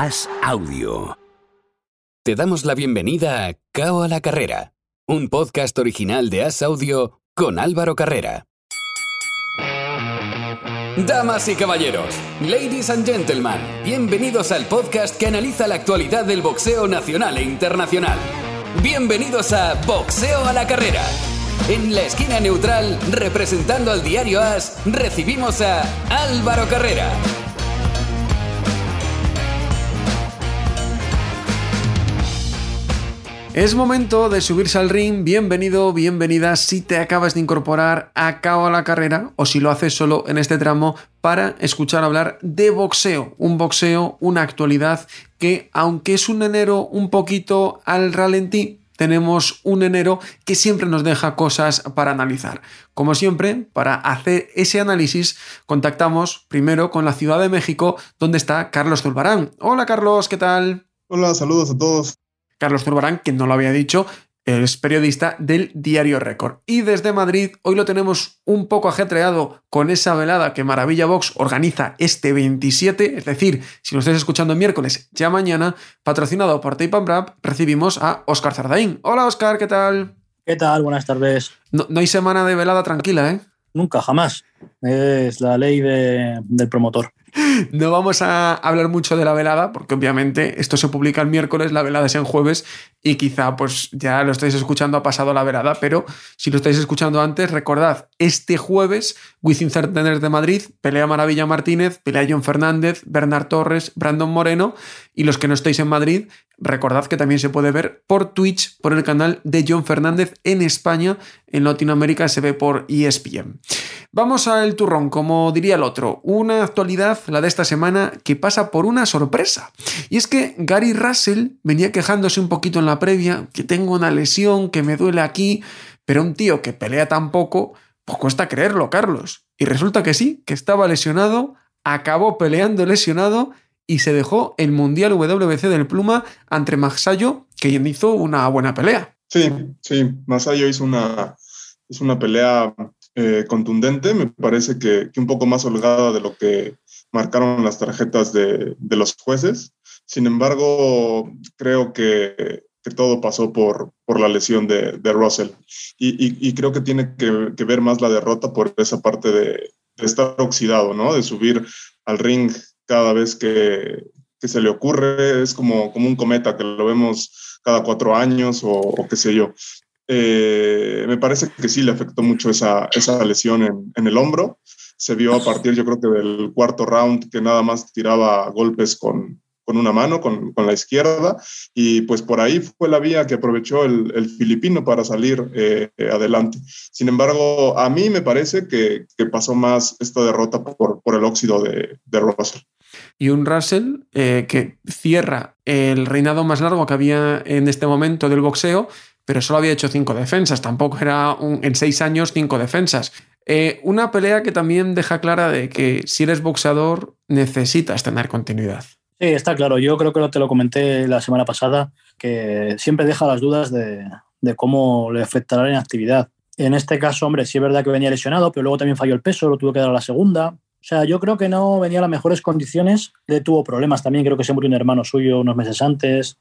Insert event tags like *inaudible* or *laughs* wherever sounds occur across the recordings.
As Audio. Te damos la bienvenida a Cao a la Carrera, un podcast original de As Audio con Álvaro Carrera. Damas y caballeros, ladies and gentlemen, bienvenidos al podcast que analiza la actualidad del boxeo nacional e internacional. Bienvenidos a Boxeo a la Carrera. En la esquina neutral, representando al diario As, recibimos a Álvaro Carrera. Es momento de subirse al ring. Bienvenido, bienvenida si te acabas de incorporar a cabo la carrera o si lo haces solo en este tramo para escuchar hablar de boxeo. Un boxeo, una actualidad que, aunque es un enero un poquito al ralentí, tenemos un enero que siempre nos deja cosas para analizar. Como siempre, para hacer ese análisis, contactamos primero con la Ciudad de México, donde está Carlos Zulbarán. Hola Carlos, ¿qué tal? Hola, saludos a todos. Carlos Zurbarán, que no lo había dicho, es periodista del Diario Récord. Y desde Madrid, hoy lo tenemos un poco ajetreado con esa velada que Maravilla Box organiza este 27, es decir, si nos estáis escuchando el miércoles, ya mañana, patrocinado por Tape and Brap, recibimos a Oscar Zardaín. Hola Oscar, ¿qué tal? ¿Qué tal? Buenas tardes. No, no hay semana de velada tranquila, ¿eh? Nunca, jamás. Es la ley de, del promotor. No vamos a hablar mucho de la velada, porque obviamente esto se publica el miércoles, la velada es en jueves, y quizá pues ya lo estáis escuchando, ha pasado la velada, pero si lo estáis escuchando antes, recordad, este jueves, Wizzing Centenares de Madrid, pelea Maravilla Martínez, pelea John Fernández, Bernard Torres, Brandon Moreno, y los que no estáis en Madrid, recordad que también se puede ver por Twitch, por el canal de John Fernández en España, en Latinoamérica se ve por ESPN. Vamos al turrón, como diría el otro, una actualidad, la de esta semana, que pasa por una sorpresa. Y es que Gary Russell venía quejándose un poquito en la previa, que tengo una lesión, que me duele aquí, pero un tío que pelea tan poco, pues cuesta creerlo, Carlos. Y resulta que sí, que estaba lesionado, acabó peleando lesionado y se dejó el Mundial WBC del Pluma ante Maxayo, que hizo una buena pelea. Sí, sí, Masayo hizo una, hizo una pelea eh, contundente, me parece que, un poco más holgada de lo que marcaron las tarjetas de, de los jueces. Sin embargo, creo que, que todo pasó por, por la lesión de, de Russell. Y, y, creo que tiene que, que, ver más la derrota por esa parte de, de estar oxidado, ¿no? De subir al ring cada vez que, que se le ocurre. Es como, como un cometa que lo vemos cada cuatro años o, o qué sé yo. Eh, me parece que sí le afectó mucho esa, esa lesión en, en, el hombro. Se vio a partir, yo creo que del cuarto round, que nada más tiraba golpes con, con una mano, con, con, la izquierda, y pues por ahí fue la vía que aprovechó el, el filipino para salir eh, adelante. Sin embargo, a mí me parece que, que pasó más esta derrota por, por el óxido de, de Russell y un Russell eh, que cierra el reinado más largo que había en este momento del boxeo, pero solo había hecho cinco defensas, tampoco era un, en seis años cinco defensas. Eh, una pelea que también deja clara de que si eres boxeador necesitas tener continuidad. Sí, está claro. Yo creo que te lo comenté la semana pasada, que siempre deja las dudas de, de cómo le afectará la actividad. En este caso, hombre, sí es verdad que venía lesionado, pero luego también falló el peso, lo tuvo que dar a la segunda. Sea, yo creo que no venía a las mejores condiciones. Le tuvo problemas también, creo que se murió un hermano suyo unos meses antes.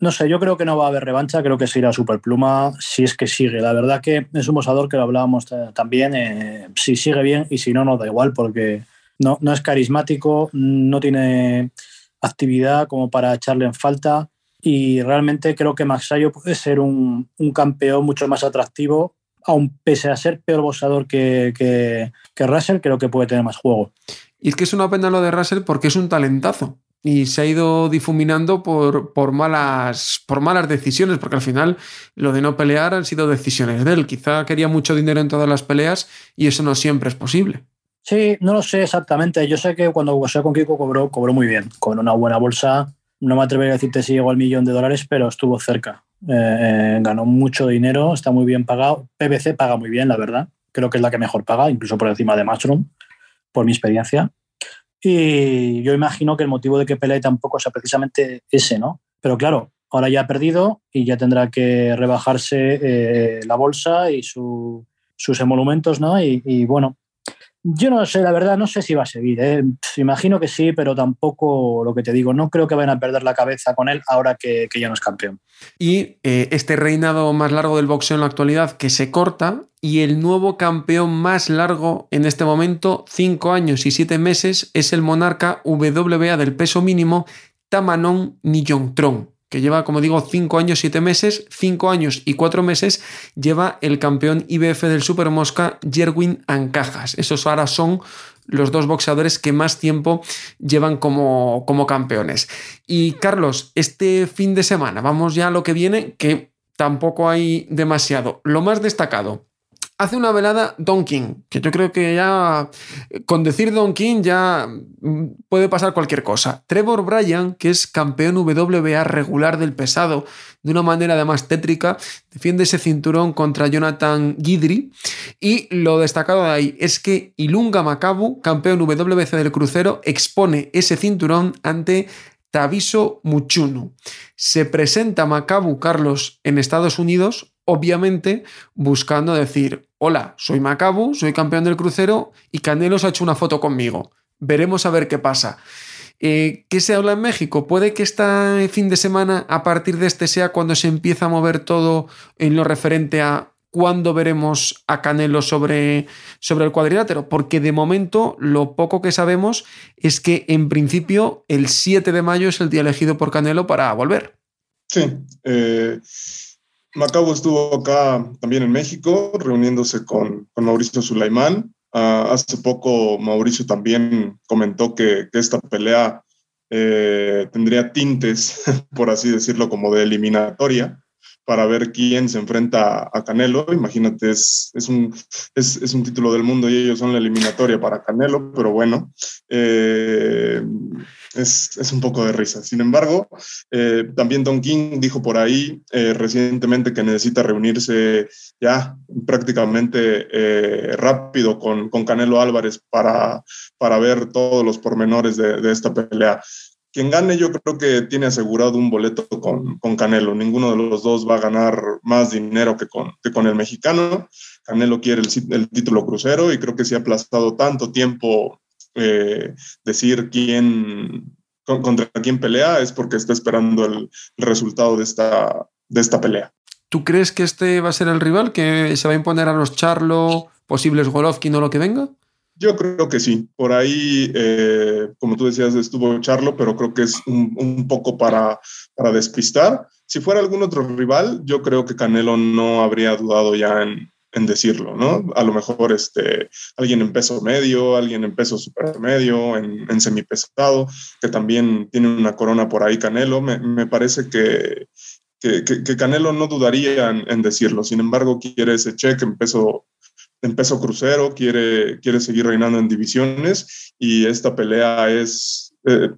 No sé, yo creo que no va a haber revancha, creo que se irá a Superpluma si es que sigue. La verdad que es un boxador que lo hablábamos también, eh, si sigue bien y si no, no da igual, porque no, no es carismático, no tiene actividad como para echarle en falta y realmente creo que Maxayo puede ser un, un campeón mucho más atractivo aun pese a ser peor boxeador que, que, que, Russell, creo que puede tener más juego. Y es que es una pena lo de Russell porque es un talentazo y se ha ido difuminando por, por, malas, por malas decisiones, porque al final lo de no pelear han sido decisiones de él. Quizá quería mucho dinero en todas las peleas y eso no siempre es posible. Sí, no lo sé exactamente. Yo sé que cuando boxeó con Kiko cobró, cobró muy bien, con una buena bolsa. No me atrevería a decirte si llegó al millón de dólares, pero estuvo cerca. Eh, ganó mucho dinero, está muy bien pagado. PBC paga muy bien, la verdad. Creo que es la que mejor paga, incluso por encima de Mushroom, por mi experiencia. Y yo imagino que el motivo de que pelee tampoco sea precisamente ese, ¿no? Pero claro, ahora ya ha perdido y ya tendrá que rebajarse eh, la bolsa y su, sus emolumentos, ¿no? Y, bueno, Yo no sé, la verdad, no sé si va a seguir. ¿eh? Imagino que sí, pero tampoco lo que te digo. No creo que vayan a perder la cabeza con él ahora que, ya no es campeón. Y eh, este reinado más largo del boxeo en la actualidad que se corta y el nuevo campeón más largo en este momento, cinco años y siete meses, es el monarca WBA del peso mínimo Tamanon Niyongtron que lleva, como digo, cinco años, siete meses, cinco años y cuatro meses, lleva el campeón IBF del Super Mosca, Jerwin Ancajas. Esos ahora son los dos boxeadores que más tiempo llevan como, como campeones. Y Carlos, este fin de semana, vamos ya a lo que viene, que tampoco hay demasiado. Lo más destacado, hace una velada Don King, que yo creo que ya con decir Don King ya mm, puede pasar cualquier cosa. Trevor Bryan, que es campeón WBA regular del pesado, de una manera además tétrica, defiende ese cinturón contra Jonathan Guidry. Y lo destacado de ahí es que Ilunga Makabu, campeón WBC del crucero, expone ese cinturón ante Taviso Muchunu. Se presenta Macabu Carlos en Estados Unidos, obviamente buscando decir, hola, soy Macabu, soy campeón del crucero y Canelo se ha hecho una foto conmigo. Veremos a ver qué pasa. Eh, ¿Qué se habla en México? Puede que este fin de semana, a partir de este, sea cuando se empieza a mover todo en lo referente a cuándo veremos a Canelo sobre, sobre el cuadrilátero, porque de momento lo poco que sabemos es que en principio el 7 de mayo es el día elegido por Canelo para volver. Sí, eh, Macabo estuvo acá también en México reuniéndose con, Mauricio Sulaimán. Ah, hace poco Mauricio también comentó que, esta pelea eh, tendría tintes, *laughs* por así decirlo, como de eliminatoria para ver quién se enfrenta a Canelo. Imagínate, es, es, un, es, un título del mundo y ellos son la eliminatoria para Canelo, pero bueno, eh, es, un poco de risa. Sin embargo, eh, también Don King dijo por ahí eh, recientemente que necesita reunirse ya prácticamente rápido con, Canelo Álvarez para, para ver todos los pormenores de, de esta pelea quien gane yo creo que tiene asegurado un boleto con, con, Canelo. Ninguno de los dos va a ganar más dinero que con, que con el mexicano. Canelo quiere el, título crucero y creo que si ha aplazado tanto tiempo eh, decir quién contra quién pelea es porque está esperando el, resultado de esta, de esta pelea. ¿Tú crees que este va a ser el rival que se va a imponer a los Charlo, posibles Golovkin o lo que venga? Yo creo que sí. Por ahí, eh, como tú decías, estuvo Charlo, pero creo que es un, poco para, para, despistar. Si fuera algún otro rival, yo creo que Canelo no habría dudado ya en, en decirlo, ¿no? A lo mejor este, alguien en peso medio, alguien en peso supermedio, en, en semipesado, que también tiene una corona por ahí Canelo. Me, me parece que, que, que, Canelo no dudaría en, decirlo. Sin embargo, quiere ese cheque en peso en peso crucero, quiere, quiere seguir reinando en divisiones y esta pelea es, eh,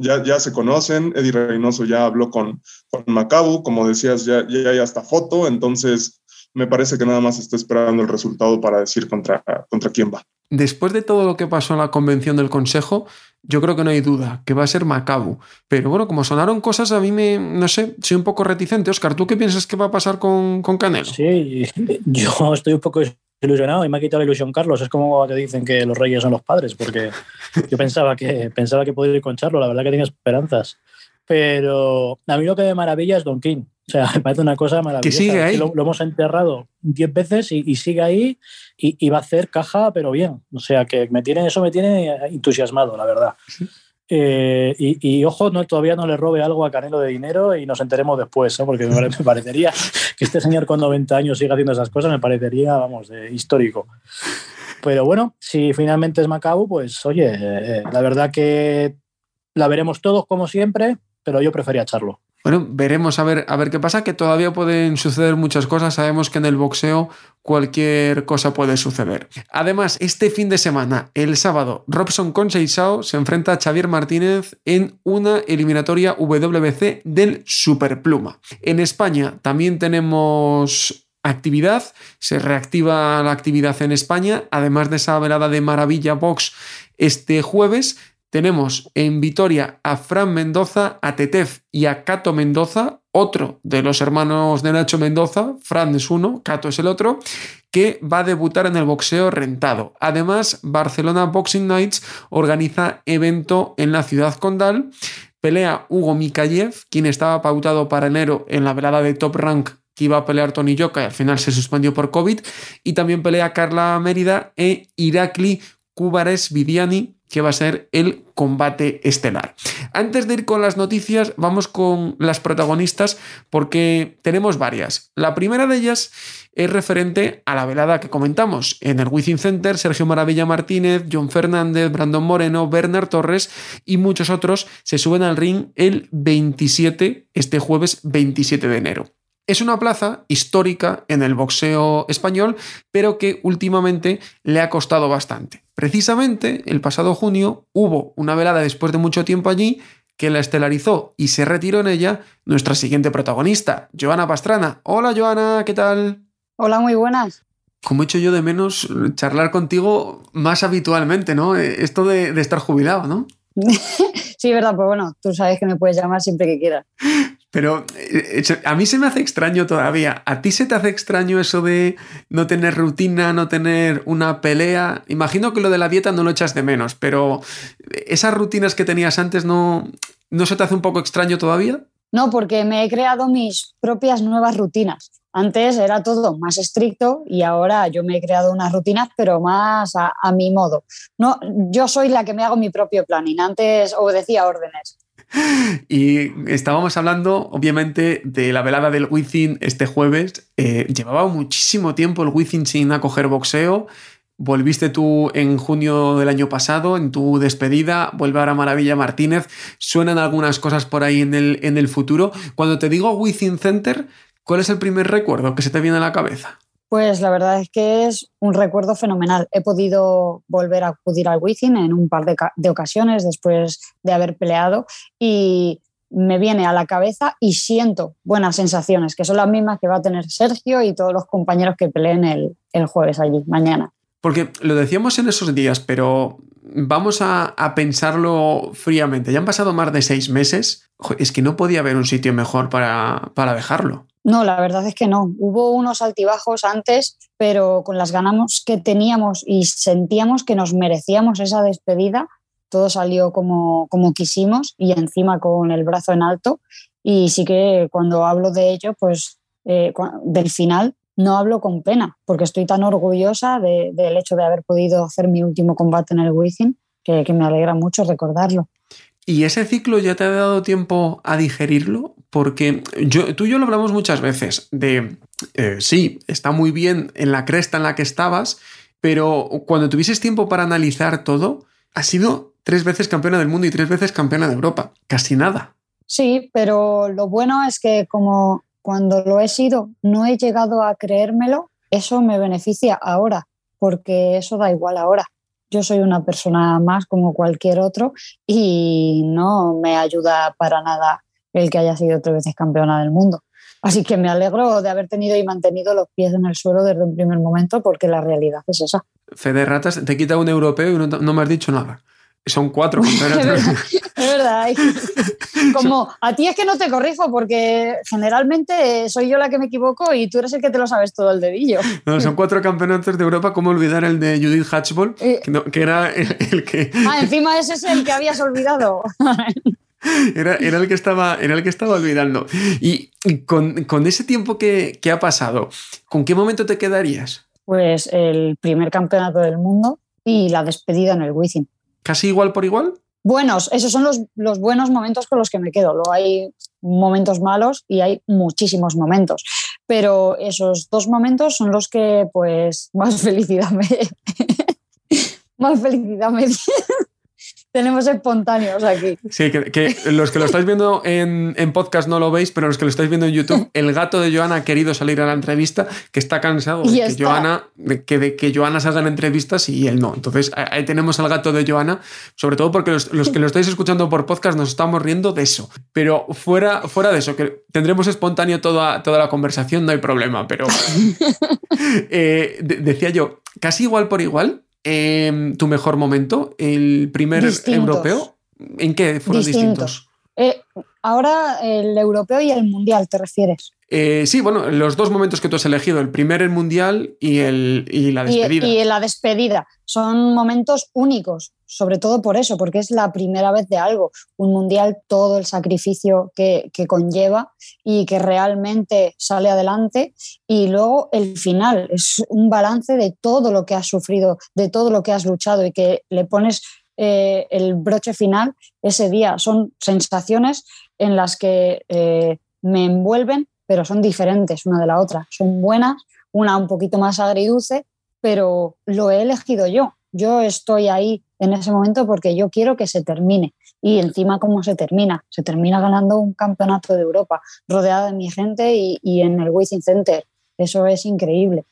ya, ya se conocen, Eddie Reynoso ya habló con, con Macabu, como decías, ya, ya hay hasta foto, entonces me parece que nada más está esperando el resultado para decir contra, contra quién va. Después de todo lo que pasó en la convención del Consejo, yo creo que no hay duda que va a ser Macabu. Pero bueno, como sonaron cosas, a mí me, no sé, soy un poco reticente. Oscar, ¿tú qué piensas que va a pasar con, con Canelo? Sí, *laughs* yo estoy un poco ilusionado y me ha quitado la ilusión Carlos. Es como te dicen que los reyes son los padres, porque yo pensaba que, *laughs* pensaba que podía ir con Charlo, la verdad que tenía esperanzas. Pero a mí lo que me maravilla es Don King. O sea, *laughs* me parece una cosa maravillosa. Que sigue ahí. Lo, hemos enterrado diez veces y, sigue ahí y, va a hacer caja, pero bien. O sea, que me tiene, eso me tiene entusiasmado, la verdad. Eh, y, ojo, no, todavía no le robe algo a Canelo de dinero y nos enteremos después, ¿eh? porque me, *laughs* parecería que este señor con 90 años siga haciendo esas cosas, me parecería, vamos, histórico. Pero bueno, si finalmente es Macau, pues oye, eh, la verdad que la veremos todos como siempre, pero yo prefería echarlo. Bueno, veremos a ver, a ver qué pasa, que todavía pueden suceder muchas cosas. Sabemos que en el boxeo cualquier cosa puede suceder. Además, este fin de semana, el sábado, Robson Conceição se enfrenta a Xavier Martínez en una eliminatoria WBC del Superpluma. En España también tenemos actividad, se reactiva la actividad en España, además de esa velada de Maravilla Box este jueves, tenemos en Vitoria a Fran Mendoza, a Tetef y a Cato Mendoza, otro de los hermanos de Nacho Mendoza, Fran es uno, Cato es el otro, que va a debutar en el boxeo rentado. Además, Barcelona Boxing Nights organiza evento en la ciudad condal. Pelea Hugo Mikayev, quien estaba pautado para enero en la velada de Top Rank que iba a pelear Tony Yoka y al final se suspendió por COVID. Y también pelea Carla Mérida e Irakli Kubares Viviani, que va a ser el combate estelar. Antes de ir con las noticias, vamos con las protagonistas porque tenemos varias. La primera de ellas es referente a la velada que comentamos. En el Within Center, Sergio Maravilla Martínez, John Fernández, Brandon Moreno, Bernard Torres y muchos otros se suben al ring el 27, este jueves 27 de enero. Es una plaza histórica en el boxeo español, pero que últimamente le ha costado bastante. Precisamente el pasado junio hubo una velada después de mucho tiempo allí que la estelarizó y se retiró en ella nuestra siguiente protagonista, Joana Pastrana. Hola Joana, ¿qué tal? Hola, muy buenas. Como he hecho yo de menos charlar contigo más habitualmente, ¿no? Eh, esto de, de estar jubilado, ¿no? *laughs* sí, verdad, pues bueno, tú sabes que me puedes llamar siempre que quieras. *laughs* Pero eh, a mí se me hace extraño todavía. ¿A ti se te hace extraño eso de no tener rutina, no tener una pelea? Imagino que lo de la dieta no lo echas de menos, pero esas rutinas que tenías antes no, ¿no se te hace un poco extraño todavía? No, porque me he creado mis propias nuevas rutinas. Antes era todo más estricto y ahora yo me he creado unas rutinas, pero más a, a mi modo. No, yo soy la que me hago mi propio planning. Antes obedecía órdenes. *laughs* Y estábamos hablando, obviamente, de la velada del Within este jueves. Eh, llevaba muchísimo tiempo el Within sin acoger boxeo. Volviste tú en junio del año pasado, en tu despedida, vuelve ahora Maravilla Martínez. Suenan algunas cosas por ahí en el, en el futuro. Cuando te digo Within Center, ¿cuál es el primer recuerdo que se te viene a la cabeza? Pues la verdad es que es un recuerdo fenomenal. He podido volver a acudir al Wizzing en un par de, ocasiones después de haber peleado y me viene a la cabeza y siento buenas sensaciones, que son las mismas que va a tener Sergio y todos los compañeros que peleen el, el jueves allí, mañana. Porque lo decíamos en esos días, pero vamos a, a, pensarlo fríamente. Ya han pasado más de seis meses. Es que no podía haber un sitio mejor para, para dejarlo. No, la verdad es que no. Hubo unos altibajos antes, pero con las ganas que teníamos y sentíamos que nos merecíamos esa despedida, todo salió como, como quisimos y encima con el brazo en alto. Y sí que cuando hablo de ello, pues eh, del final, no hablo con pena, porque estoy tan orgullosa de, del hecho de haber podido hacer mi último combate en el Wizzing, que, que me alegra mucho recordarlo. ¿Y ese ciclo ya te ha dado tiempo a digerirlo? Porque yo, tú y yo lo hablamos muchas veces de, eh, sí, está muy bien en la cresta en la que estabas, pero cuando tuvieses tiempo para analizar todo, has sido tres veces campeona del mundo y tres veces campeona de Europa. Casi nada. Sí, pero lo bueno es que como cuando lo he sido no he llegado a creérmelo, eso me beneficia ahora, porque eso da igual ahora yo soy una persona más como cualquier otro y no me ayuda para nada el que haya sido tres veces campeona del mundo. Así que me alegro de haber tenido y mantenido los pies en el suelo desde un primer momento porque la realidad es esa. Fede Ratas, te quita un europeo y no, no me has dicho nada. Son cuatro *laughs* campeonatos. es verdad. *laughs* Como a ti es que no te corrijo porque generalmente soy yo la que me equivoco y tú eres el que te lo sabes todo el dedillo. No, son cuatro campeonatos de Europa. ¿Cómo olvidar el de Judith Hatchball? Que, no, que era el que... Ah, encima ese es el que habías olvidado. *laughs* Era, era, el que estaba, era el que estaba olvidando. Y, con, con, ese tiempo que, que, ha pasado, ¿con qué momento te quedarías? Pues el primer campeonato del mundo y la despedida en el Wizzing. ¿Casi igual por igual? Buenos, esos son los, los, buenos momentos con los que me quedo. Luego hay momentos malos y hay muchísimos momentos. Pero esos dos momentos son los que pues *laughs* más felicidad me... *laughs* más felicidad me tenemos espontáneos aquí. Sí, que, que, los que lo estáis viendo en, en, podcast no lo veis, pero los que lo estáis viendo en YouTube, el gato de Joana ha querido salir a la entrevista, que está cansado de que, Joana, de que, de que Joana salga en entrevistas y él no. Entonces ahí tenemos al gato de Joana, sobre todo porque los, los, que lo estáis escuchando por podcast nos estamos riendo de eso. Pero fuera, fuera de eso, que tendremos espontáneo toda, toda la conversación, no hay problema, pero *laughs* eh, de, decía yo, casi igual por igual, eh, tu mejor momento, el primer distintos. europeo, ¿en qué fueron distintos? distintos? Eh, ahora el europeo y el mundial, ¿te refieres? Eh, sí, bueno, los dos momentos que tú has elegido, el primer el mundial y, el, y la despedida. Y, la despedida. Son momentos únicos, sobre todo por eso, porque es la primera vez de algo. Un mundial, todo el sacrificio que, que conlleva y que realmente sale adelante. Y luego el final, es un balance de todo lo que has sufrido, de todo lo que has luchado y que le pones eh, el broche final ese día. Son sensaciones en las que eh, me envuelven pero son diferentes una de la otra. Son buenas, una un poquito más agridulce, pero lo he elegido yo. Yo estoy ahí en ese momento porque yo quiero que se termine. Y encima, ¿cómo se termina? Se termina ganando un campeonato de Europa, rodeada de mi gente y, en el Wizzing Center. Eso es increíble.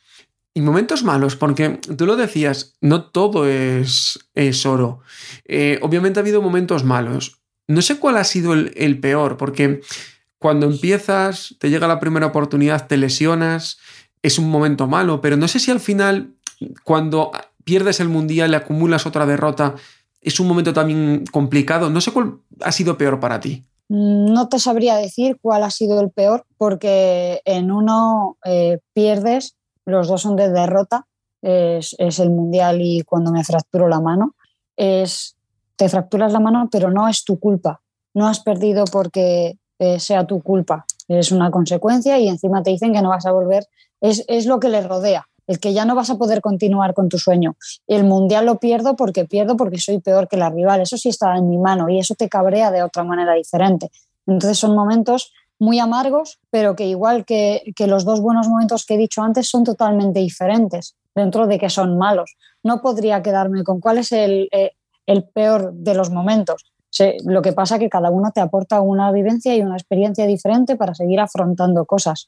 Y momentos malos, porque tú lo decías, no todo es, es oro. Eh, obviamente ha habido momentos malos. No sé cuál ha sido el, peor, porque cuando empiezas, te llega la primera oportunidad, te lesionas, es un momento malo, pero no sé si al final, cuando pierdes el mundial y acumulas otra derrota, es un momento también complicado. No sé cuál ha sido peor para ti. No te sabría decir cuál ha sido el peor, porque en uno eh, pierdes, los dos son de derrota, es, es, el mundial y cuando me fracturo la mano, es, te fracturas la mano, pero no es tu culpa. No has perdido porque eh, sea tu culpa. Es una consecuencia y encima te dicen que no vas a volver. Es, es lo que le rodea, el que ya no vas a poder continuar con tu sueño. El mundial lo pierdo porque pierdo porque soy peor que la rival. Eso sí está en mi mano y eso te cabrea de otra manera diferente. Entonces son momentos muy amargos, pero que igual que, que, los dos buenos momentos que he dicho antes son totalmente diferentes dentro de que son malos. No podría quedarme con cuál es el, eh, el peor de los momentos lo que pasa es que cada uno te aporta una vivencia y una experiencia diferente para seguir afrontando cosas.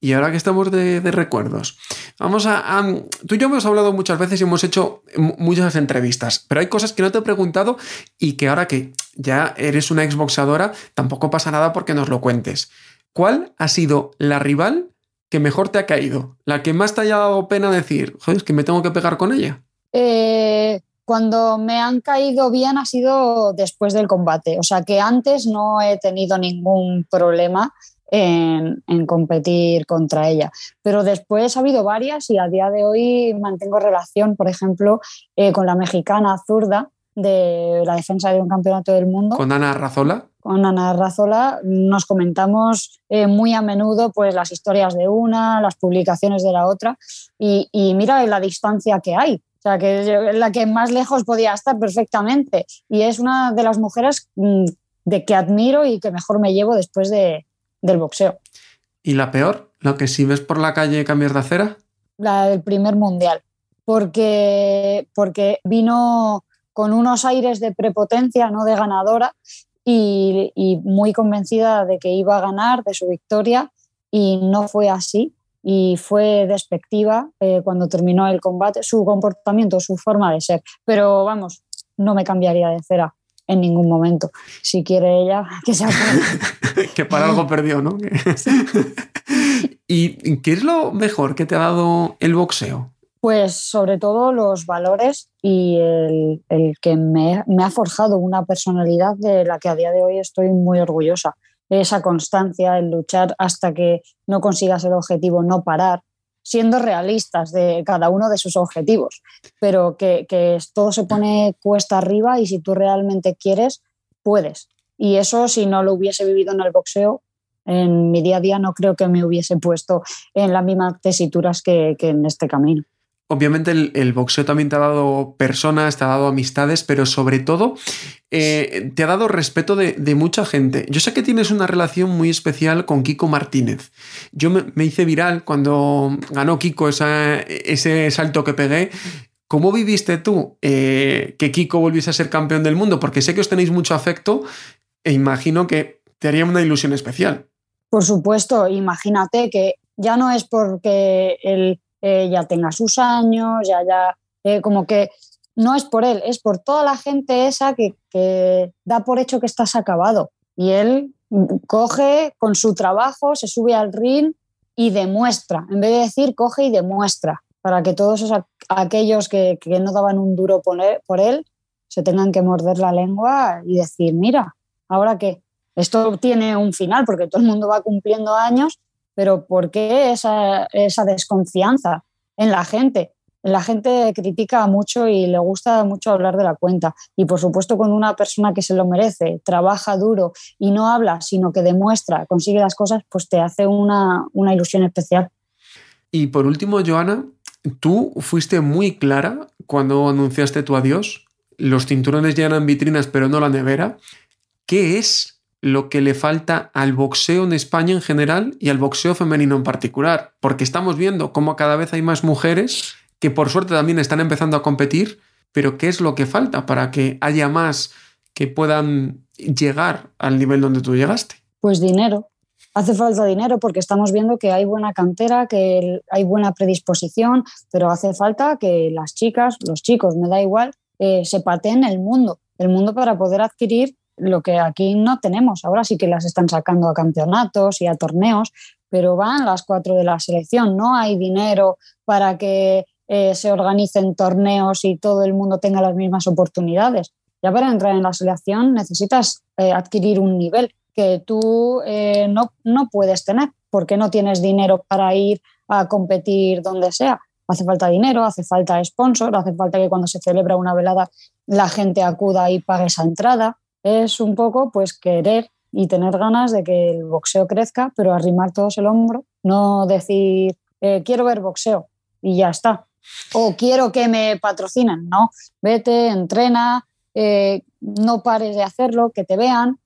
Y ahora que estamos de, recuerdos, vamos a, Tú y yo hemos hablado muchas veces y hemos hecho muchas entrevistas, pero hay cosas que no te he preguntado y que ahora que ya eres una exboxadora, tampoco pasa nada porque nos lo cuentes. ¿Cuál ha sido la rival que mejor te ha caído? ¿La que más te haya dado pena decir, joder, es que me tengo que pegar con ella? Eh, cuando me han caído bien ha sido después del combate. O sea que antes no he tenido ningún problema en, competir contra ella. Pero después ha habido varias y a día de hoy mantengo relación, por ejemplo, eh, con la mexicana zurda de la defensa de un campeonato del mundo. ¿Con Ana Razola? Con Ana Razola nos comentamos eh, muy a menudo pues, las historias de una, las publicaciones de la otra y, y mira la distancia que hay o sea, que es la que más lejos podía estar perfectamente. Y es una de las mujeres mm, de que admiro y que mejor me llevo después de, del boxeo. ¿Y la peor? ¿Lo que si ves por la calle cambias de acera? La del primer mundial. Porque, porque vino con unos aires de prepotencia, no de ganadora, y, y muy convencida de que iba a ganar, de su victoria, y no fue así y fue despectiva eh, cuando terminó el combate, su comportamiento, su forma de ser. Pero vamos, no me cambiaría de cera en ningún momento. Si quiere ella, *laughs* que sea *laughs* Que para algo perdió, ¿no? *laughs* ¿Y qué es lo mejor que te ha dado el boxeo? Pues sobre todo los valores y el, el que me, me, ha forjado una personalidad de la que a día de hoy estoy muy orgullosa esa constancia, el luchar hasta que no consigas el objetivo, no parar, siendo realistas de cada uno de sus objetivos, pero que, todo se pone cuesta arriba y si tú realmente quieres, puedes. Y eso si no lo hubiese vivido en el boxeo, en mi día a día no creo que me hubiese puesto en las mismas tesituras que en este camino. Obviamente el, boxeo también te ha dado personas, te ha dado amistades, pero sobre todo eh, te ha dado respeto de, mucha gente. Yo sé que tienes una relación muy especial con Kiko Martínez. Yo me, hice viral cuando ganó Kiko ese salto que pegué. ¿Cómo viviste tú eh, que Kiko volviese a ser campeón del mundo? Porque sé que os tenéis mucho afecto e imagino que te haría una ilusión especial. Por supuesto, imagínate que ya no es porque el eh, ya tenga sus años, ya, ya, eh, como que no es por él, es por toda la gente esa que, da por hecho que estás acabado. Y él coge con su trabajo, se sube al ring y demuestra, en vez de decir coge y demuestra, para que todos aquellos que, no daban un duro por él, por él se tengan que morder la lengua y decir, mira, ahora qué, Esto tiene un final porque todo el mundo va cumpliendo años, pero ¿por qué esa, desconfianza en la gente? La gente critica mucho y le gusta mucho hablar de la cuenta. Y por supuesto, cuando una persona que se lo merece, trabaja duro y no habla, sino que demuestra, consigue las cosas, pues te hace una, una ilusión especial. Y por último, Joana, tú fuiste muy clara cuando anunciaste tu adiós. Los cinturones ya eran vitrinas, pero no la nevera. ¿Qué es lo que le falta al boxeo en España en general y al boxeo femenino en particular? Porque estamos viendo cómo cada vez hay más mujeres que por suerte también están empezando a competir, pero ¿qué es lo que falta para que haya más que puedan llegar al nivel donde tú llegaste? Pues dinero. Hace falta dinero porque estamos viendo que hay buena cantera, que hay buena predisposición, pero hace falta que las chicas, los chicos, me da igual, eh, se pateen el mundo, el mundo para poder adquirir lo que aquí no tenemos. Ahora sí que las están sacando a campeonatos y a torneos, pero van las cuatro de la selección. No hay dinero para que eh, se organicen torneos y todo el mundo tenga las mismas oportunidades. Ya para entrar en la selección necesitas eh, adquirir un nivel que tú eh, no, no puedes tener porque no tienes dinero para ir a competir donde sea. Hace falta dinero, hace falta sponsor, hace falta que cuando se celebra una velada la gente acuda y pague esa entrada. Es un poco pues querer y tener ganas de que el boxeo crezca, pero arrimar todos el hombro, no decir quiero ver boxeo y ya está o quiero que me patrocinen. No, vete, entrena, eh, no pares de hacerlo, que te vean.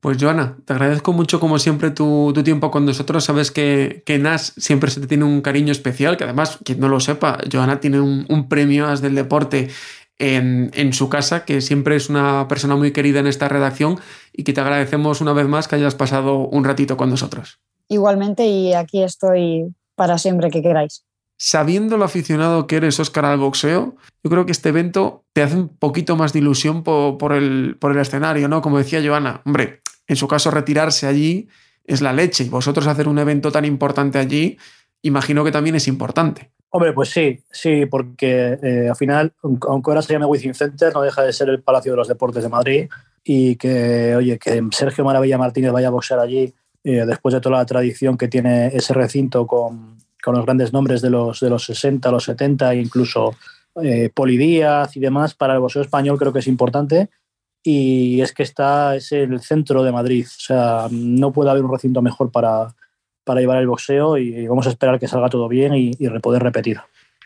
Pues Joana, te agradezco mucho como siempre tu, tiempo con nosotros. Sabes que, que NAS siempre se te tiene un cariño especial, que además, quien no lo sepa, Joana tiene un, premio AS del deporte en, en, su casa, que siempre es una persona muy querida en esta redacción y que te agradecemos una vez más que hayas pasado un ratito con nosotros. Igualmente y aquí estoy para siempre que queráis sabiendo lo aficionado que eres, Oscar, al boxeo, yo creo que este evento te hace un poquito más de ilusión por, el, por el escenario, ¿no? Como decía Joana, hombre, en su caso retirarse allí es la leche y vosotros hacer un evento tan importante allí, imagino que también es importante. Hombre, pues sí, sí, porque eh, al final, aunque ahora se llame Within Center, no deja de ser el Palacio de los Deportes de Madrid y que, oye, que Sergio Maravilla Martínez vaya a boxear allí eh, después de toda la tradición que tiene ese recinto con, con los grandes nombres de los, de los 60, los 70, incluso eh, Polidíaz y demás, para el boxeo español creo que es importante. Y es que está, es el centro de Madrid. O sea, no puede haber un recinto mejor para, para llevar el boxeo y vamos a esperar que salga todo bien y, poder repetir.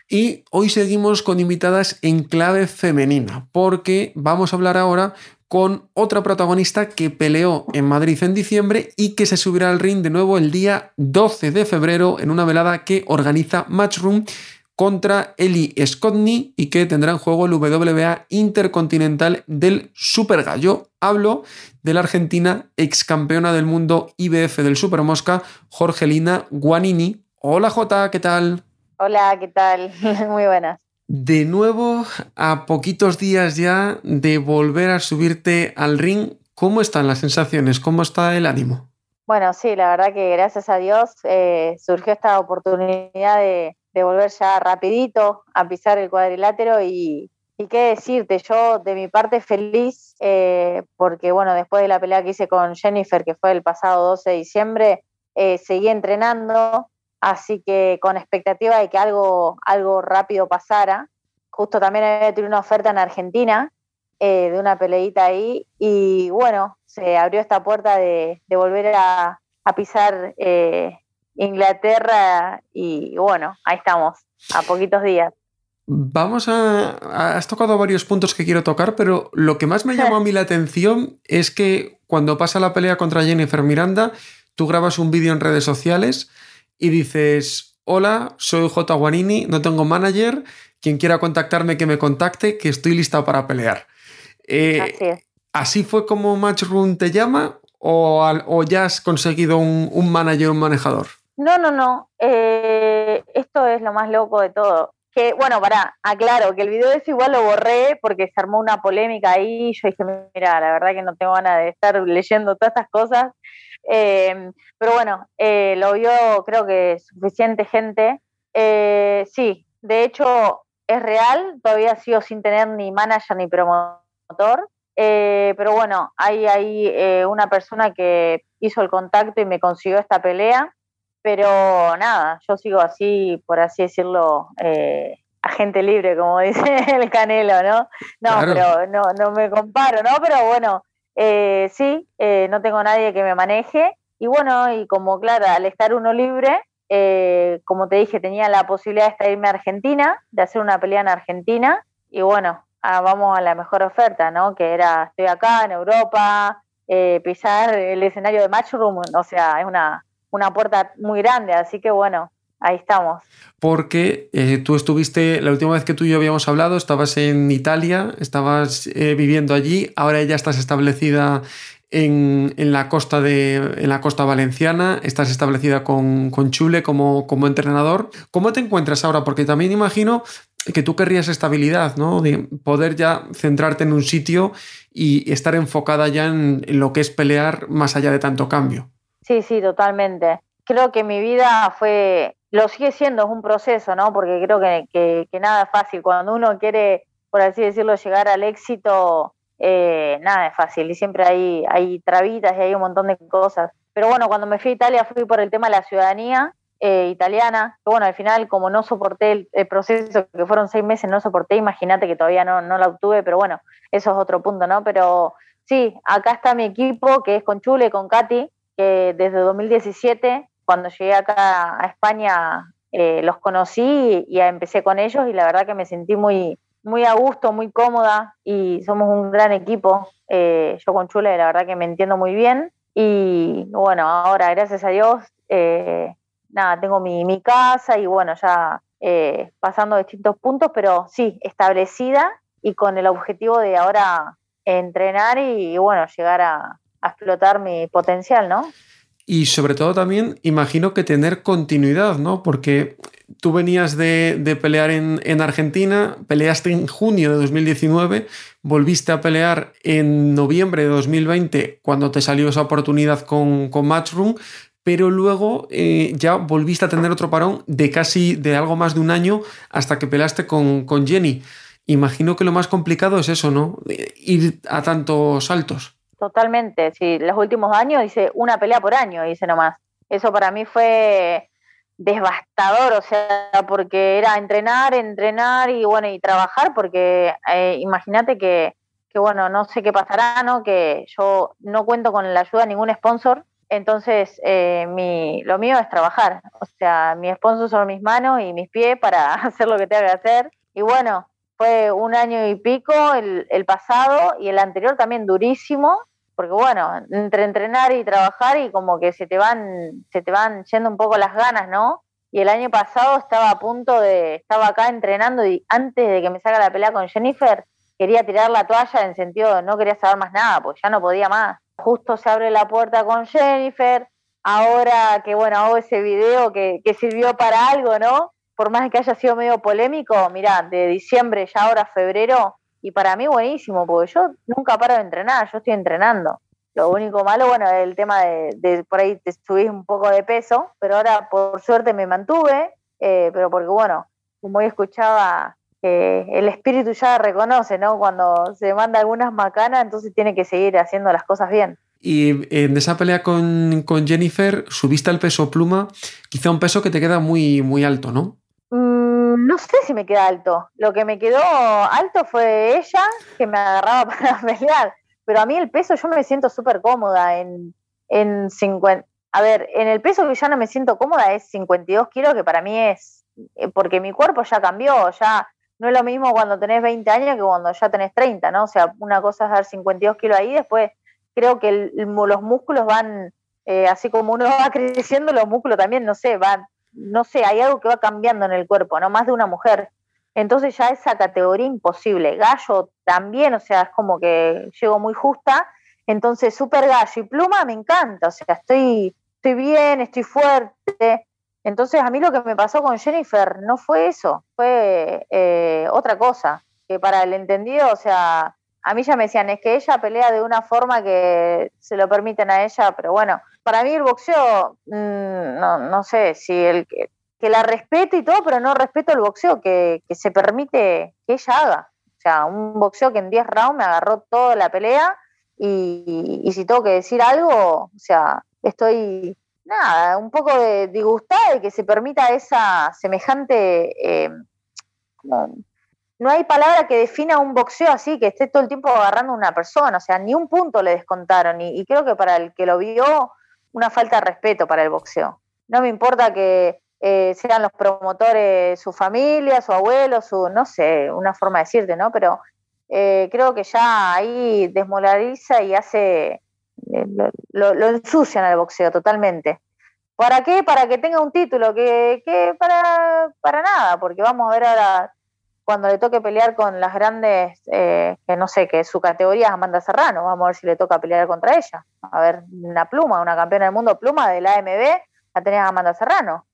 Y hoy seguimos con invitadas en clave femenina, porque vamos a hablar ahora con otra protagonista que peleó en Madrid en diciembre y que se subirá al ring de nuevo el día 12 de febrero en una velada que organiza Matchroom contra Eli Scottney y que tendrá en juego el WBA Intercontinental del Super Gallo. Hablo de la argentina ex campeona del mundo IBF del Super Mosca, Jorgelina Guanini. Hola Jota, ¿qué tal? Hola, ¿qué tal? *laughs* Muy buenas. De nuevo, a poquitos días ya de volver a subirte al ring, ¿cómo están las sensaciones? ¿Cómo está el ánimo? Bueno, sí, la verdad que gracias a Dios eh, surgió esta oportunidad de, volver ya rapidito a pisar el cuadrilátero y, qué decirte, yo de mi parte feliz eh, porque bueno, después de la pelea que hice con Jennifer, que fue el pasado 12 de diciembre, eh, seguí entrenando, así que con expectativa de que algo, algo rápido pasara. Justo también había tenido una oferta en Argentina eh, de una peleita ahí y bueno, se abrió esta puerta de, volver a, pisar eh, Inglaterra y bueno, ahí estamos, a poquitos días. Vamos a. Has tocado varios puntos que quiero tocar, pero lo que más me *laughs* llamó a mí la atención es que cuando pasa la pelea contra Jennifer Miranda, tú grabas un vídeo en redes sociales y dices, hola, soy J. Guanini, no tengo manager, quien quiera contactarme que me contacte, que estoy lista para pelear. Eh, así, fue como Matchroom te llama o, ya has conseguido un, manager, un manejador? No, no, no. Eh, esto es lo más loco de todo. Que, bueno, para, aclaro, que el video ese igual lo borré porque se armó una polémica ahí. Yo dije, mira, la verdad que no tengo ganas de estar leyendo todas estas cosas. Eh, pero bueno, eh, lo vio creo que suficiente gente. Eh, sí, de hecho es real, todavía sigo sin tener ni manager ni promotor. Eh, pero bueno, hay, hay eh, una persona que hizo el contacto y me consiguió esta pelea. Pero nada, yo sigo así, por así decirlo, eh, agente libre, como *laughs* dice el Canelo, ¿no? No, pero no, no me comparo, ¿no? Pero bueno, sí, no tengo nadie que me maneje. Y bueno, y como claro, al estar uno libre, como te dije, tenía la posibilidad de irme a Argentina, de hacer una pelea en Argentina. Y bueno, vamos a la mejor oferta, ¿no? Que era, estoy acá en Europa, eh, pisar el escenario de Matchroom, o sea, es una, una puerta muy grande, así que bueno, ahí estamos. Porque eh, tú estuviste, la última vez que tú y yo habíamos hablado, estabas en Italia, estabas eh, viviendo allí, ahora ya estás establecida en, la costa de, en la costa valenciana, estás establecida con, con Chule como, como entrenador. ¿Cómo te encuentras ahora? Porque también imagino que tú querrías estabilidad, ¿no? De poder ya centrarte en un sitio y estar enfocada ya en, lo que es pelear más allá de tanto cambio. Sí, sí, totalmente. Creo que mi vida fue, lo sigue siendo, es un proceso, ¿no? Porque creo que, nada es fácil. Cuando uno quiere, por así decirlo, llegar al éxito, eh, nada es fácil y siempre hay, hay trabitas y hay un montón de cosas. Pero bueno, cuando me fui a Italia fui por el tema de la ciudadanía eh, italiana, que bueno, al final como no soporté el, proceso, que fueron seis meses, no soporté, imagínate que todavía no, no la obtuve, pero bueno, eso es otro punto, ¿no? Pero sí, acá está mi equipo, que es con Chule, con Katy, que desde 2017, cuando llegué acá a España, eh, los conocí y, empecé con ellos y la verdad que me sentí muy, muy a gusto, muy cómoda y somos un gran equipo. Eh, yo con Chule la verdad que me entiendo muy bien y bueno, ahora gracias a Dios eh, nada, tengo mi, mi casa y bueno, ya eh, pasando distintos puntos, pero sí, establecida y con el objetivo de ahora entrenar y, bueno, llegar a, explotar mi potencial, ¿no? Y sobre todo también imagino que tener continuidad, ¿no? Porque tú venías de, pelear en, Argentina, peleaste en junio de 2019, volviste a pelear en noviembre de 2020 cuando te salió esa oportunidad con, con Matchroom, pero luego eh, ya volviste a tener otro parón de casi de algo más de un año hasta que pelaste con, Jenny. Imagino que lo más complicado es eso, ¿no? Ir a tantos saltos. Totalmente, sí. Los últimos años hice una pelea por año, hice nomás. Eso para mí fue devastador, o sea, porque era entrenar, entrenar y bueno, y trabajar, porque eh, imagínate que, que, bueno, no sé qué pasará, ¿no? Que yo no cuento con la ayuda de ningún sponsor, entonces, eh, mi, lo mío es trabajar. O sea, mi sponsor son mis manos y mis pies para *laughs* hacer lo que tenga que hacer. Y bueno, fue un año y pico el, pasado y el anterior también durísimo, porque bueno, entre entrenar y trabajar y como que se te van, se te van yendo un poco las ganas, ¿no? Y el año pasado estaba a punto de, estaba acá entrenando y antes de que me salga la pelea con Jennifer, quería tirar la toalla en sentido no quería saber más nada, porque ya no podía más justo se abre la puerta con Jennifer, ahora que bueno, hago ese video que, sirvió para algo, ¿no? Por más que haya sido medio polémico, mira, de diciembre ya ahora febrero, y para mí buenísimo, porque yo nunca paro de entrenar, yo estoy entrenando. Lo único malo, bueno, es el tema de, por ahí te subís un poco de peso, pero ahora por suerte me mantuve, eh, pero porque bueno, como hoy escuchaba el espíritu ya reconoce, ¿no? Cuando se manda algunas macanas, entonces tiene que seguir haciendo las cosas bien. Y en esa pelea con, Jennifer, subiste el peso pluma, quizá un peso que te queda muy, muy alto, ¿no? Mm, no sé si me queda alto. Lo que me quedó alto fue ella, que me agarraba *laughs* para pelear. Pero a mí el peso, yo me siento súper cómoda en, en 50. A ver, en el peso que ya no me siento cómoda es 52 kilos, que para mí es. Eh, porque mi cuerpo ya cambió, ya no es lo mismo cuando tenés 20 años que cuando ya tenés 30, ¿no? O sea, una cosa es dar 52 kilos ahí, después creo que los músculos van, eh, así como uno *laughs* va creciendo, los músculos también, no sé, van, no sé, hay algo que va cambiando en el cuerpo, ¿no? Más de una mujer. Entonces ya esa categoría imposible. Gallo también, o sea, es como que llego muy justa. Entonces, súper gallo y pluma me encanta, o sea, estoy, estoy bien, estoy fuerte. Entonces a mí lo que me pasó con Jennifer no fue eso, fue eh, otra cosa, que para el entendido, o sea, a mí ya me decían, es que ella pelea de una forma que se lo permiten a ella, pero bueno, para mí el boxeo, mm, no, no sé si el que, la respeto y todo, pero no respeto el boxeo que, que se permite que ella haga. O sea, un boxeo que en 10 rounds me agarró toda la pelea y, si tengo que decir algo, o sea, estoy, nada, un poco de disgustada de que se permita esa semejante... Eh, no hay palabra que defina un boxeo así, que esté todo el tiempo agarrando a una persona, o sea, ni un punto le descontaron, y, creo que para el que lo vio, una falta de respeto para el boxeo. No me importa que eh, sean los promotores, su familia, su abuelo, su, no sé, una forma de decirte, ¿no? Pero eh, creo que ya ahí desmolariza y hace, eh, lo, lo, ensucian al boxeo totalmente. ¿Para qué? Para que tenga un título, que, que para, para nada, porque vamos a ver ahora cuando le toque pelear con las grandes, eh, que no sé, que su categoría es Amanda Serrano, vamos a ver si le toca pelear contra ella. A ver, una pluma, una campeona del mundo pluma de la AMB, la tenés Amanda Serrano.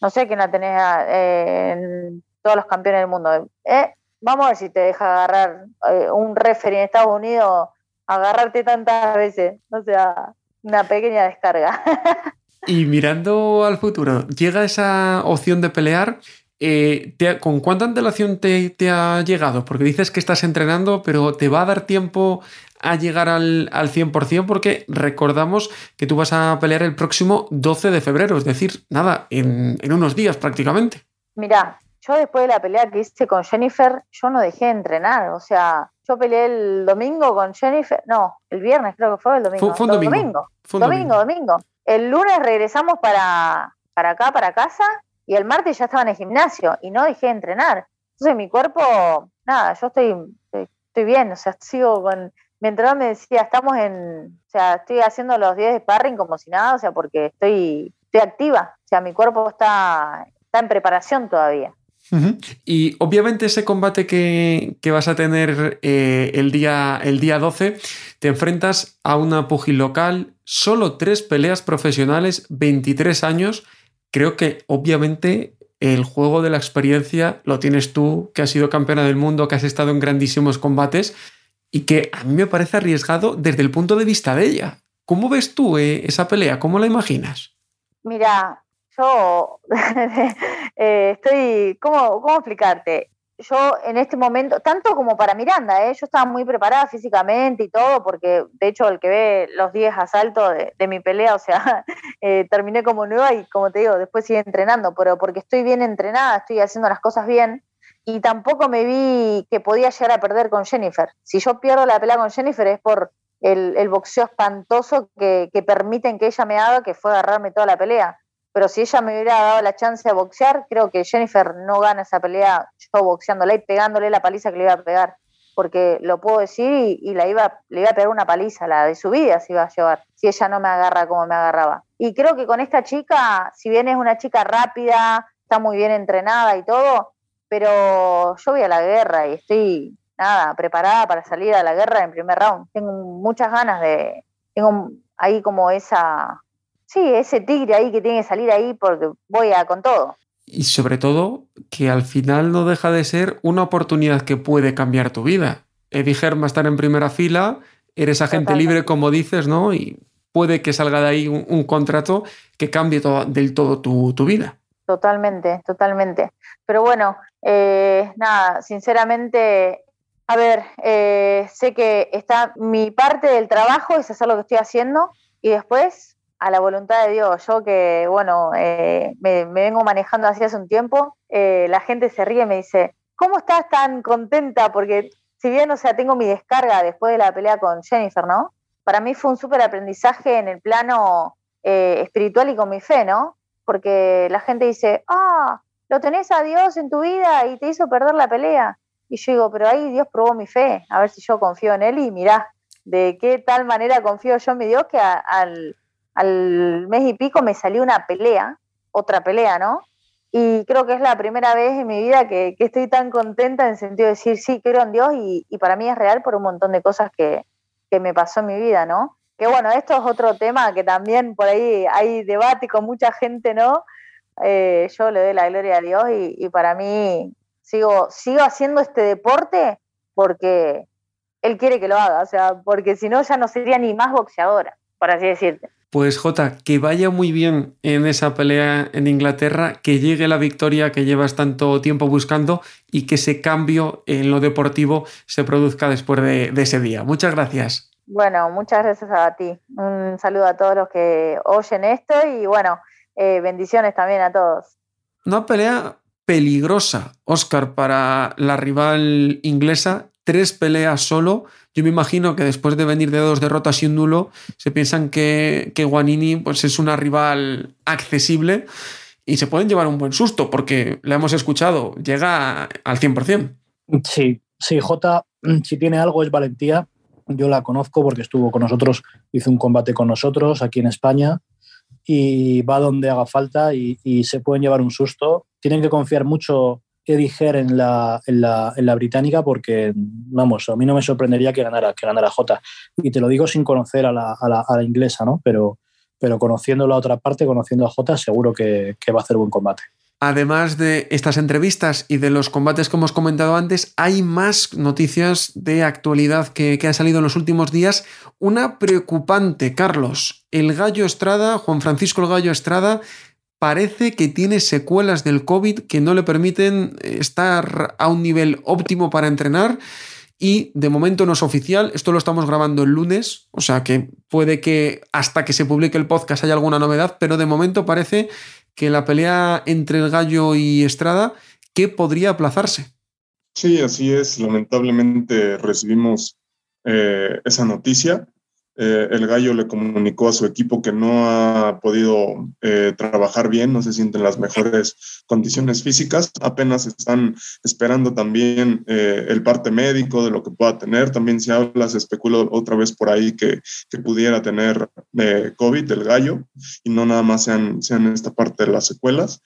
No sé quién la tenés eh, en todos los campeones del mundo. Eh, vamos a ver si te deja agarrar un referee en Estados Unidos, agarrarte tantas veces. O sea, una pequeña descarga. *laughs* y mirando al futuro, ¿llega esa opción de pelear? Eh, ¿Con cuánta antelación te, ha llegado? Porque dices que estás entrenando, pero ¿te va a dar tiempo a llegar al, al 100%? Porque recordamos que tú vas a pelear el próximo 12 de febrero, es decir, nada, en, unos días prácticamente. Mira, yo después de la pelea que hice con Jennifer, yo no dejé de entrenar. O sea, yo peleé el domingo con Jennifer, no, el viernes creo que fue el domingo. Fue, un domingo. domingo. domingo, El lunes regresamos para, para acá, para casa, y el martes ya estaba en el gimnasio y no dejé de entrenar. Entonces mi cuerpo, nada, yo estoy, estoy bien, o sea, *laughs* sigo con... Mi entrenador me decía, estamos en, o sea, estoy haciendo los días de sparring como si nada, o sea, porque estoy, estoy activa, o sea, mi cuerpo está, está en preparación todavía. Y obviamente ese combate que, vas a tener eh, el, día, el día 12, te enfrentas a una pugil local, solo tres peleas profesionales, 23 años, creo que obviamente el juego de la experiencia lo tienes tú, que has sido campeona del mundo, que has estado en grandísimos combates y que a mí me parece arriesgado desde el punto de vista de ella. ¿Cómo ves tú eh, esa pelea? ¿Cómo la imaginas? Mira, yo *laughs* eh, estoy, ¿cómo, ¿cómo explicarte? Yo en este momento, tanto como para Miranda, ¿eh? yo estaba muy preparada físicamente y todo, porque de hecho el que ve los 10 asaltos de, mi pelea, o sea, *laughs* eh, terminé como nueva y como te digo, después sigue entrenando, pero porque estoy bien entrenada, estoy haciendo las cosas bien y tampoco me vi que podía llegar a perder con Jennifer. Si yo pierdo la pelea con Jennifer es por el, boxeo espantoso que, que permiten que ella me haga, que fue agarrarme toda la pelea pero si ella me hubiera dado la chance de boxear, creo que Jennifer no gana esa pelea yo boxeándola y pegándole la paliza que le iba a pegar, porque lo puedo decir y, la iba, le iba a pegar una paliza, la de su vida se iba a llevar, si ella no me agarra como me agarraba. Y creo que con esta chica, si bien es una chica rápida, está muy bien entrenada y todo, pero yo voy a la guerra y estoy, nada, preparada para salir a la guerra en primer round. Tengo muchas ganas de, tengo ahí como esa Sí, ese tigre ahí que tiene que salir ahí porque voy a con todo. Y sobre todo, que al final no deja de ser una oportunidad que puede cambiar tu vida. Eddie Herm va a estar en primera fila, eres agente libre, como dices, ¿no? Y puede que salga de ahí un, contrato que cambie del todo tu, vida. Totalmente, totalmente. Pero bueno, eh, nada, sinceramente, a ver, eh, sé que está mi parte del trabajo es hacer lo que estoy haciendo y después a la voluntad de Dios. Yo que, bueno, eh, me, vengo manejando así hace un tiempo, eh, la gente se ríe y me dice, ¿cómo estás tan contenta? Porque si bien, o sea, tengo mi descarga después de la pelea con Jennifer, ¿no? Para mí fue un súper aprendizaje en el plano eh, espiritual y con mi fe, ¿no? Porque la gente dice, ah, lo tenés a Dios en tu vida y te hizo perder la pelea. Y yo digo, pero ahí Dios probó mi fe, a ver si yo confío en Él y mirá, de qué tal manera confío yo en mi Dios que al al mes y pico me salió una pelea, otra pelea, ¿no? Y creo que es la primera vez en mi vida que, estoy tan contenta en el sentido de decir, sí, creo en Dios y, para mí es real por un montón de cosas que, me pasó en mi vida, ¿no? Que bueno, esto es otro tema que también por ahí hay debate con mucha gente, ¿no? Eh, yo le doy la gloria a Dios y, y, para mí sigo, sigo haciendo este deporte porque Él quiere que lo haga, o sea, porque si no ya no sería ni más boxeadora, por así decirte. Pues Jota, que vaya muy bien en esa pelea en Inglaterra, que llegue la victoria que llevas tanto tiempo buscando y que ese cambio en lo deportivo se produzca después de, ese día. Muchas gracias. Bueno, muchas gracias a ti. Un saludo a todos los que oyen esto y bueno, eh, bendiciones también a todos. Una pelea peligrosa, Oscar, para la rival inglesa. Tres peleas solo yo me imagino que después de venir de dos derrotas y un nulo, se piensan que, que Guanini pues, es una rival accesible y se pueden llevar un buen susto porque la hemos escuchado, llega al 100%. Sí, sí, J, si tiene algo es valentía. Yo la conozco porque estuvo con nosotros, hizo un combate con nosotros aquí en España y va donde haga falta y, y se pueden llevar un susto. Tienen que confiar mucho Eddie en la, en, la, en la británica porque, vamos, a mí no me sorprendería que ganara, que ganara J. Y te lo digo sin conocer a la, a la, inglesa, ¿no? Pero, pero conociendo la otra parte, conociendo a J, seguro que, que, va a hacer buen combate. Además de estas entrevistas y de los combates que hemos comentado antes, hay más noticias de actualidad que, que han salido en los últimos días. Una preocupante, Carlos. El Gallo Estrada, Juan Francisco el Gallo Estrada, parece que tiene secuelas del COVID que no le permiten estar a un nivel óptimo para entrenar. Y de momento no es oficial, esto lo estamos grabando el lunes, o sea que puede que hasta que se publique el podcast haya alguna novedad, pero de momento parece que la pelea entre el gallo y Estrada que podría aplazarse. Sí, así es. Lamentablemente recibimos eh, esa noticia. Eh, el gallo le comunicó a su equipo que no ha podido eh, trabajar bien, no se sienten las mejores condiciones físicas, apenas están esperando también eh, el parte médico de lo que pueda tener, también se habla, se especula otra vez por ahí que, que pudiera tener COVID el gallo y no nada más sean, sean esta parte de las secuelas,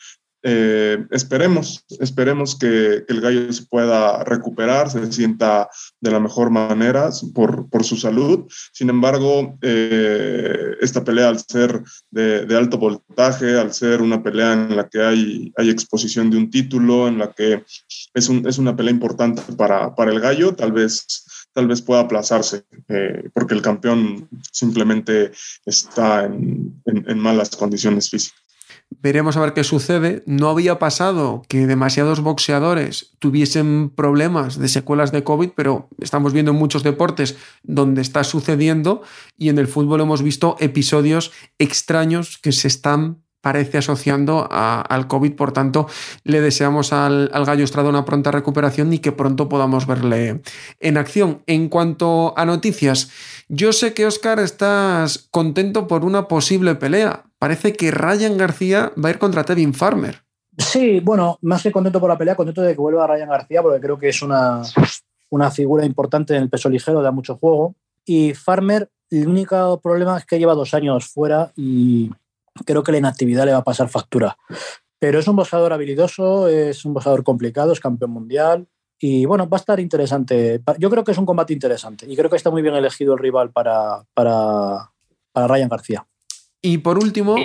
eh, esperemos, esperemos que, el gallo se pueda recuperar, se sienta de la mejor manera por, por su salud. Sin embargo, eh, esta pelea al ser de, alto voltaje, al ser una pelea en la que hay, hay exposición de un título, en la que es, un, es una pelea importante para, para el gallo, tal vez tal vez pueda aplazarse, eh, porque el campeón simplemente está en, en malas condiciones físicas. Veremos a ver qué sucede. No había pasado que demasiados boxeadores tuviesen problemas de secuelas de COVID, pero estamos viendo en muchos deportes donde está sucediendo y en el fútbol hemos visto episodios extraños que se están parece asociando a, al COVID. Por tanto, le deseamos al, al, Gallo Estrada una pronta recuperación y que pronto podamos verle en acción. En cuanto a noticias, yo sé que Oscar estás contento por una posible pelea parece que Ryan García va a ir contra Tevin Farmer. Sí, bueno, más que contento por la pelea, contento de que vuelva Ryan García, porque creo que es una, una figura importante en el peso ligero, da mucho juego. Y Farmer, el único problema es que lleva dos años fuera y creo que la inactividad le va a pasar factura. Pero es un boxeador habilidoso, es un boxeador complicado, es campeón mundial. Y bueno, va a estar interesante. Yo creo que es un combate interesante y creo que está muy bien elegido el rival para, para, para Ryan García. Y por último,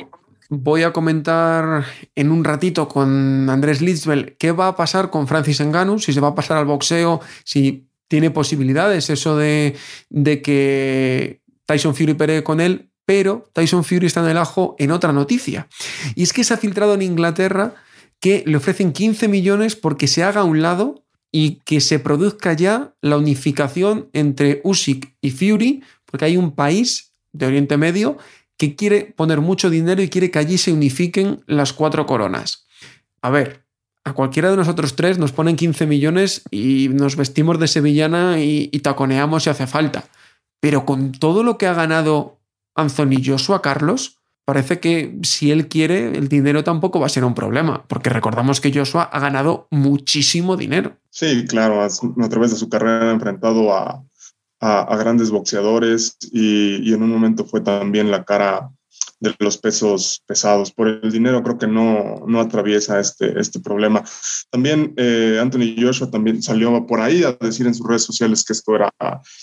voy a comentar en un ratito con Andrés Litzbel qué va a pasar con Francis Ngannou, si se va a pasar al boxeo, si tiene posibilidades eso de, de que Tyson Fury pelee con él, pero Tyson Fury está en el ajo en otra noticia. Y es que se ha filtrado en Inglaterra que le ofrecen 15 millones porque se haga a un lado y que se produzca ya la unificación entre Usyk y Fury, porque hay un país de Oriente Medio que quiere poner mucho dinero y quiere que allí se unifiquen las cuatro coronas. A ver, a cualquiera de nosotros tres nos ponen 15 millones y nos vestimos de sevillana y, taconeamos si hace falta. Pero con todo lo que ha ganado Anthony Joshua Carlos, parece que si él quiere, el dinero tampoco va a ser un problema, porque recordamos que Joshua ha ganado muchísimo dinero. Sí, claro, a través de su carrera ha enfrentado a, a, grandes boxeadores y, en un momento fue también la cara de los pesos pesados. Por el dinero creo que no, no atraviesa este, este problema. También eh, Anthony Joshua también salió por ahí a decir en sus redes sociales que esto era,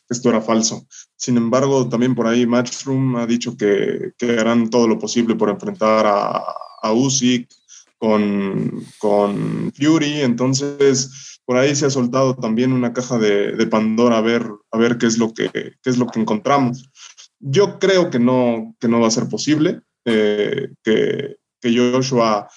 esto era falso. Sin embargo, también por ahí Matchroom ha dicho que, que harán todo lo posible por enfrentar a, a Usyk con, con Fury. Entonces, por ahí se ha soltado también una caja de, de, Pandora a ver, a ver qué, es lo que, qué es lo que encontramos. yo creo que no, que no va a ser posible eh, que, que, Joshua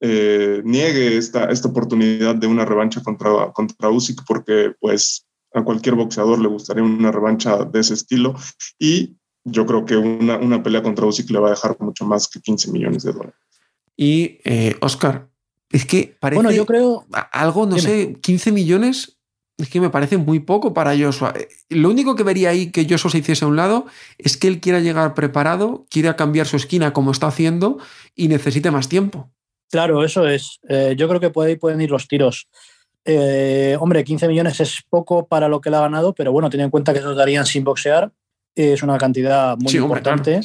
eh, niegue esta, esta oportunidad de una revancha contra, contra Usyk porque pues a cualquier boxeador le gustaría una revancha de ese estilo y yo creo que una, una pelea contra Usyk le va a dejar mucho más que 15 millones de dólares. Y eh, Oscar, es que parece bueno, yo creo algo, no sé, 15 millones es que me parece muy poco para Joshua. Eh, lo único que vería ahí que Joshua se hiciese a un lado es que él quiera llegar preparado, quiera cambiar su esquina como está haciendo y necesite más tiempo. Claro, eso es. Eh, yo creo que por ahí pueden ir los tiros. Eh, hombre, 15 millones es poco para lo que le ha ganado, pero bueno, ten en cuenta que se los darían sin boxear. Es una cantidad muy importante.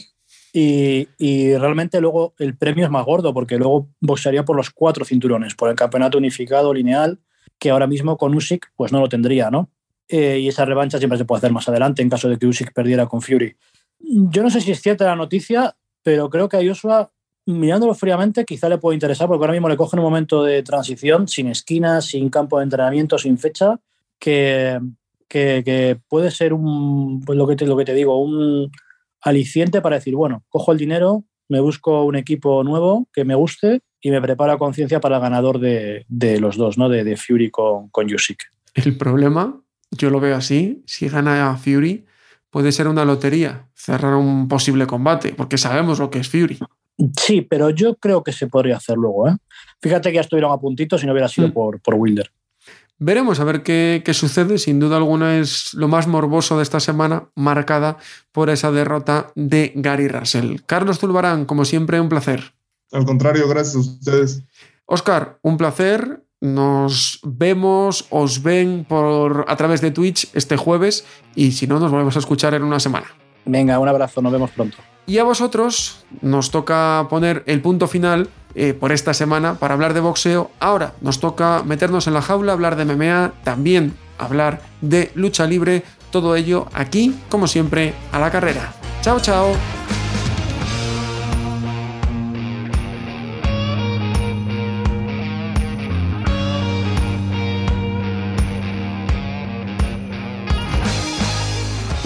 Y, realmente luego el premio es más gordo, porque luego boxearía por los cuatro cinturones, por el campeonato unificado lineal que ahora mismo con Usyk pues no lo tendría, ¿no? Eh, y esa revancha siempre se puede hacer más adelante en caso de que Usyk perdiera con Fury. Yo no sé si es cierta la noticia, pero creo que a Joshua, mirándolo fríamente, quizá le puede interesar, porque ahora mismo le coge un momento de transición, sin esquinas, sin campo de entrenamiento, sin fecha, que, que, puede ser un, pues lo, que te, lo que te digo, un aliciente para decir, bueno, cojo el dinero, me busco un equipo nuevo que me guste y me preparo a conciencia para el ganador de, los dos, ¿no? De, Fury con, con Usyk. El problema, yo lo veo así, si gana Fury, puede ser una lotería, cerrar un posible combate, porque sabemos lo que es Fury. Sí, pero yo creo que se podría hacer luego. ¿eh? Fíjate que ya estuvieron a puntitos si no hubiera sido mm. por, por Wilder. Veremos a ver qué, sucede. Sin duda alguna es lo más morboso de esta semana, marcada por esa derrota de Gary Russell. Carlos Zulbarán, como siempre, un placer. Al contrario, gracias a ustedes. Oscar, un placer. Nos vemos, os ven por a través de Twitch este jueves y si no, nos volvemos a escuchar en una semana. Venga, un abrazo, nos vemos pronto. Y a vosotros nos toca poner el punto final eh, por esta semana para hablar de boxeo. Ahora nos toca meternos en la jaula, hablar de MMA, también hablar de lucha libre. Todo ello aquí, como siempre, a la carrera. Chao, chao.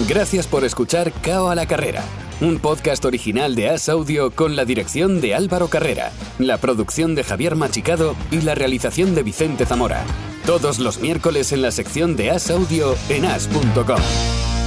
Gracias por escuchar Cao a la carrera un podcast original de As Audio con la dirección de Álvaro Carrera, la producción de Javier Machicado y la realización de Vicente Zamora. Todos los miércoles en la sección de As Audio en as.com.